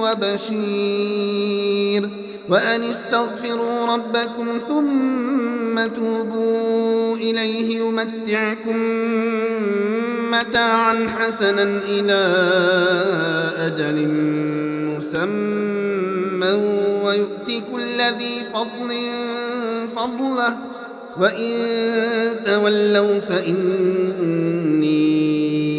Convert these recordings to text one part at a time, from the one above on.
وبشير. وأن استغفروا ربكم ثم توبوا إليه يمتعكم متاعا حسنا إلى أجل مسمى. ويؤتي كل ذي فضل فضله. وإن تولوا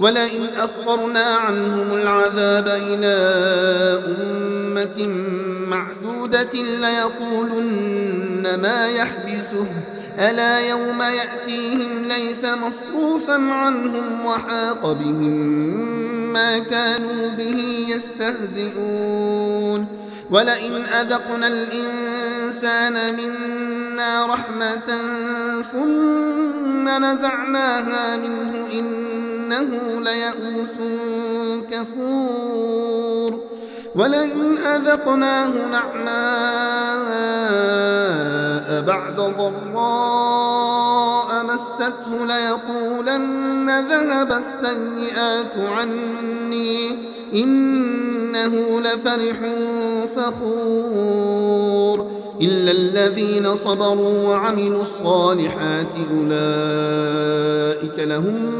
ولئن أخرنا عنهم العذاب إلى أمة معدودة ليقولن ما يحبسه. ألا يوم يأتيهم ليس مصروفا عنهم وحاق بهم ما كانوا به يستهزئون. ولئن أذقنا الإنسان منا رحمة ثم نزعناها منه إنه ليئوس كفور. ولئن أذقناه نعماء بعد ضراء مسته ليقولن ذهب السيئات عني إنه لفرح فخور. إلا الذين صبروا وعملوا الصالحات أولئك لهم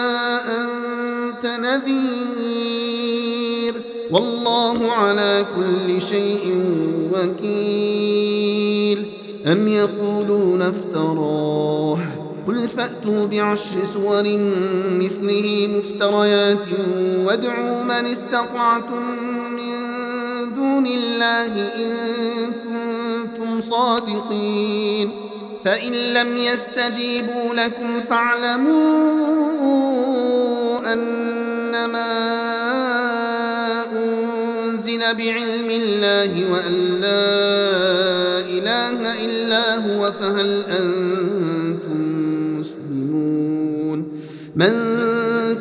نذير والله على كل شيء وكيل. أم يقولون افتراه. قل فأتوا بعشر سور مثله مفتريات وادعوا من استطعتم من دون الله إن كنتم صادقين. فإن لم يستجيبوا لكم فاعلموا أنما أنزل بعلم الله وأن لا إله إلا هو فهل أنتم مسلمون؟ من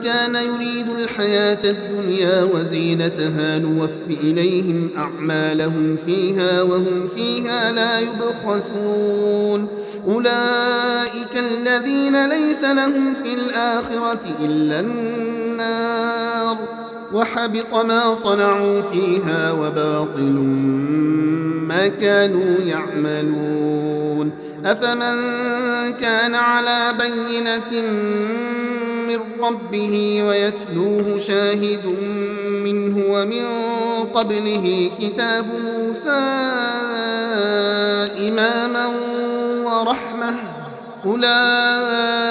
كان يريد الحياة الدنيا وزينتها نوف إليهم أعمالهم فيها وهم فيها لا يبخسون. أولئك الذين ليس لهم في الآخرة إلا النار. وحبط ما صنعوا فيها وباطل ما كانوا يعملون أفمن كان على بينة من ربه ويتلوه شاهد منه ومن قبله كتاب موسى إماما ورحمة أولئك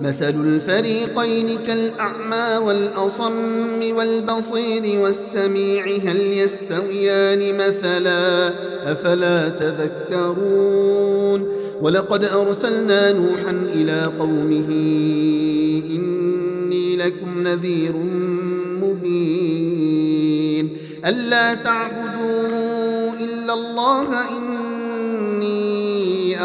مثل الفريقين كالأعمى والأصم والبصير والسميع هل يستويان مثلا؟ أفلا تذكرون؟ ولقد أرسلنا نوحا إلى قومه إني لكم نذير مبين. ألا تعبدوا إلا الله إني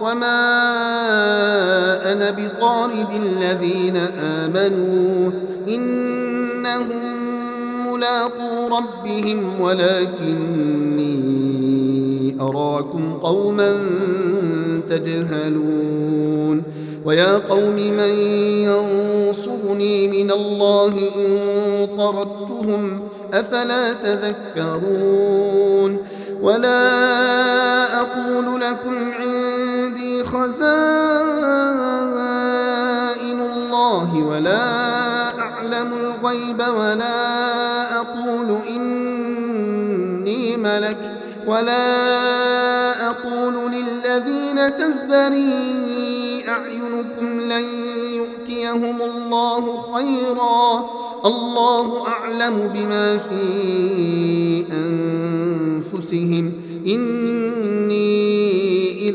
وما أنا بطارد الذين آمنوا إنهم ملاقو ربهم ولكني أراكم قوما تجهلون ويا قوم من ينصرني من الله إن طردتهم أفلا تذكرون ولا أقول لكم عندي خزائن الله ولا أعلم الغيب ولا أقول إني ملك ولا أقول للذين تزدري أعينكم لن يؤتيهم الله خيرا الله أعلم بما في أنفسهم إني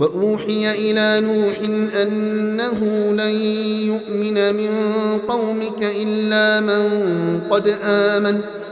وأوحي إلى نوح أنه لن يؤمن من قومك إلا من قد آمن.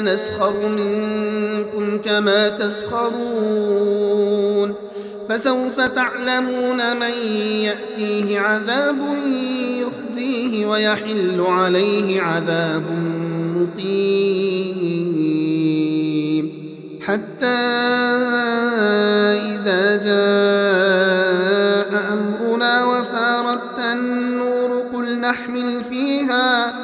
نسخر منكم كما تسخرون. فسوف تعلمون من يأتيه عذاب يخزيه ويحل عليه عذاب مقيم. حتى إذا جاء أمرنا وفارت النور قل نحمل فيها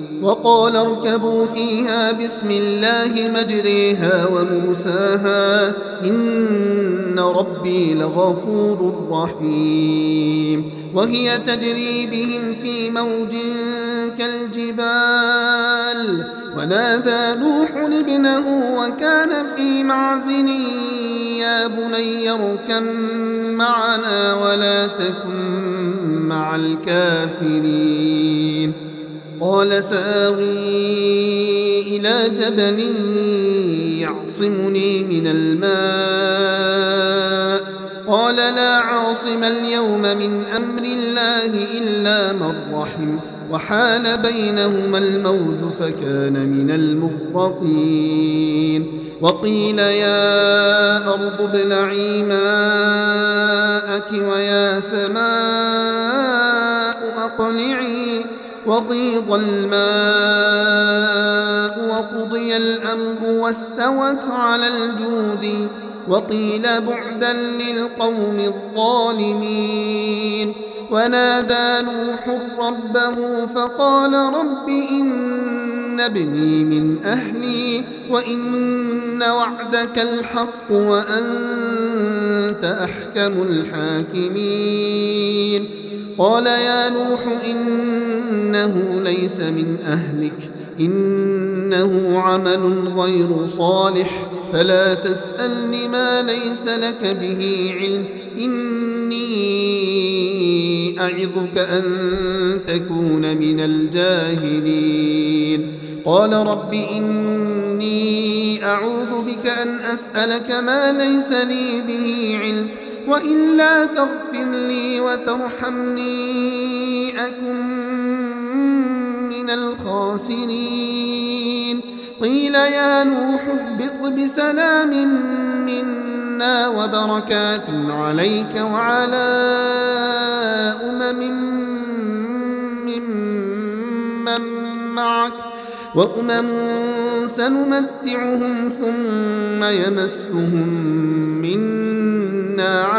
وقال اركبوا فيها بسم الله مجريها وموساها إن ربي لغفور رحيم وهي تجري بهم في موج كالجبال ونادى نوح ابنه وكان في معزن يا بني اركم معنا ولا تكن مع الكافرين قال ساوي إلى جبل يعصمني من الماء. قال لا عاصم اليوم من أمر الله إلا من رحم. وحال بينهما الموج فكان من المغرقين. وقيل يا أرض ابلعي ماءك ويا سماء أقلعي. وغيض الماء وقضي الأمر واستوت على الجود وقيل بعدا للقوم الظالمين ونادى نوح ربه فقال رب إن ابني من أهلي وإن وعدك الحق وأنت أحكم الحاكمين قال يا نوح إنه ليس من أهلك إنه عمل غير صالح فلا تسألني ما ليس لك به علم إني أعظك أن تكون من الجاهلين. قال رب إني أعوذ بك أن أسألك ما ليس لي به علم وإلا تغفر لي وترحمني أكن من الخاسرين. قيل يا نوح اهبط بسلام منا وبركات عليك وعلى أمم ممن معك وأمم سنمتعهم ثم يمسهم منا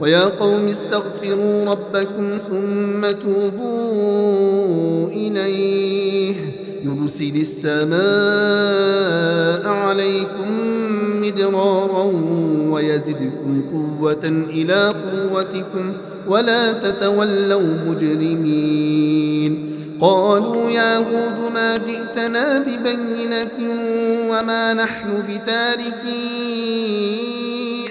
ويا قوم استغفروا ربكم ثم توبوا إليه. يرسل السماء عليكم مدرارا ويزدكم قوة إلى قوتكم ولا تتولوا مجرمين. قالوا يا هود ما جئتنا ببينة وما نحن بتاركي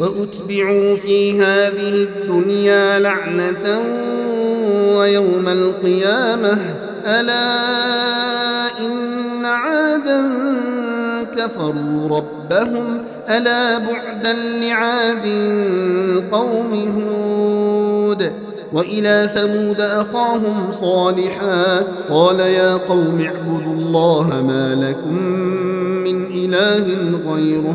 وأتبعوا في هذه الدنيا لعنة ويوم القيامة. ألا إن عادا كفروا ربهم. ألا بعدا لعاد قوم هود. وإلى ثمود أخاهم صالحا. قال يا قوم اعبدوا الله ما لكم من إله غيره.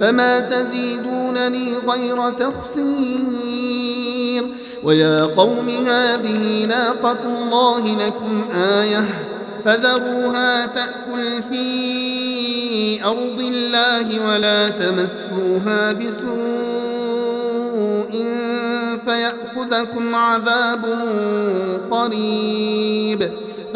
فما تزيدونني غير تخسير. ويا قوم هذه ناقة الله لكم آية فذروها تأكل في أرض الله ولا تمسوها بسوء فيأخذكم عذاب قريب.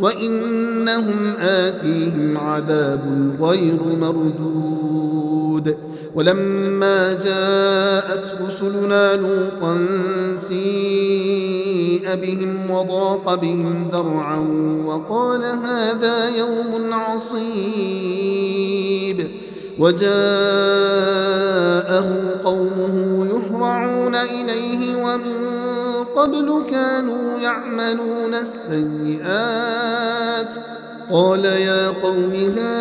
وإنهم آتيهم عذاب غير مردود. ولما جاءت رسلنا لوطا سيء بهم وضاق بهم ذرعا وقال هذا يوم عصيب. وجاءه قومه يهرعون إليه ومن قبل كانوا يعملون السيئات. قال يا قوم هؤلاء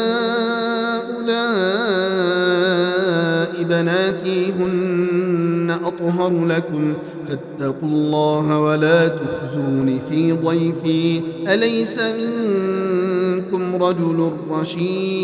بناتي هن أطهر لكم. فاتقوا الله ولا تخزون في ضيفي. أليس منكم رجل رشيد؟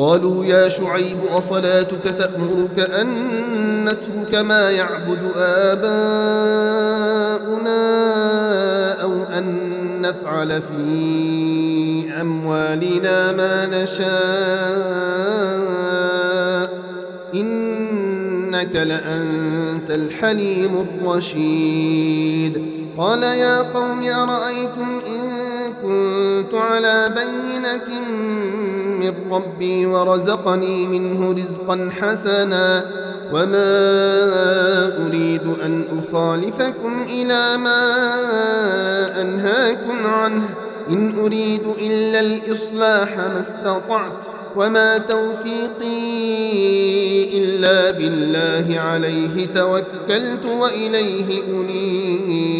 قالوا يا شعيب أصلاتك تأمرك أن نترك ما يعبد آباؤنا أو أن نفعل في أموالنا ما نشاء إنك لأنت الحليم الرشيد. قال يا قوم أرأيتم إن كنت على بينة من ربي ورزقني منه رزقا حسنا وما أريد أن أخالفكم إلى ما أنهاكم عنه. إن أريد إلا الإصلاح ما استطعت وما توفيقي إلا بالله عليه توكلت وإليه أنيب.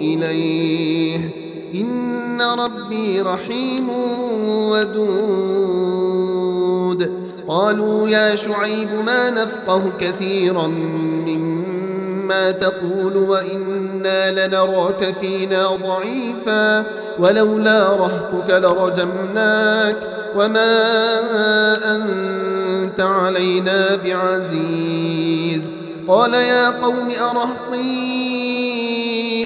إليه. إن ربي رحيم ودود. قالوا يا شعيب ما نفقه كثيرا مما تقول وإنا لنراك فينا ضعيفا. ولولا رهتك لرجمناك. وما أنت علينا بعزيز. قال يا قوم أرهطي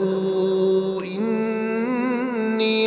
إني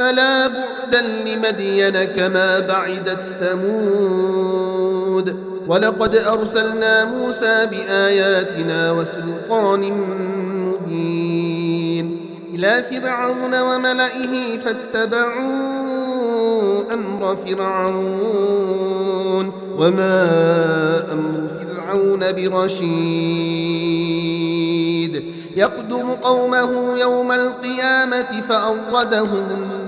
ألا بعدا لمدين كما بعدت ثمود ولقد أرسلنا موسى بآياتنا وسلطان مبين إلى فرعون وملئه فاتبعوا أمر فرعون وما أمر فرعون برشيد يقدم قومه يوم القيامة فأوردهم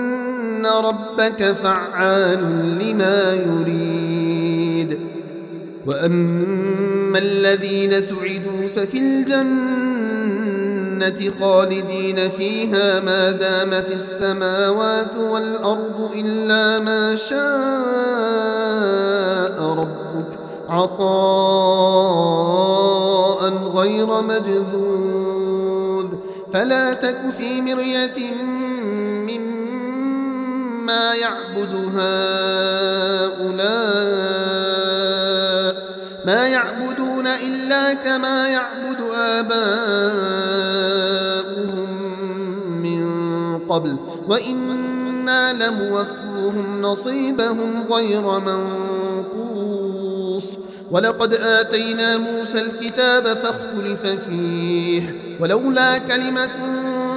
ربك فعال لما يريد وأما الذين سعدوا ففي الجنة خالدين فيها ما دامت السماوات والأرض إلا ما شاء ربك عطاء غير مجذوذ فلا تك في مرية مما يعبد هؤلاء ما يعبدون إلا كما يعبد آباؤهم من قبل وإنا لموفوهم نصيبهم غير منقوص ولقد آتينا موسى الكتاب فاختلف فيه ولولا كلمة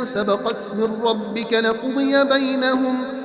سبقت من ربك لقضي بينهم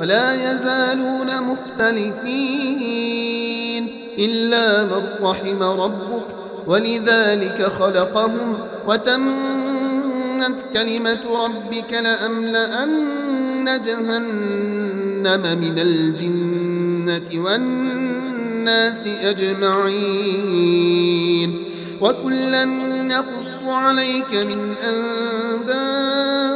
ولا يزالون مختلفين إلا من رحم ربك ولذلك خلقهم وتمت كلمة ربك لأملأن جهنم من الجنة والناس أجمعين وكلا نقص عليك من أنباء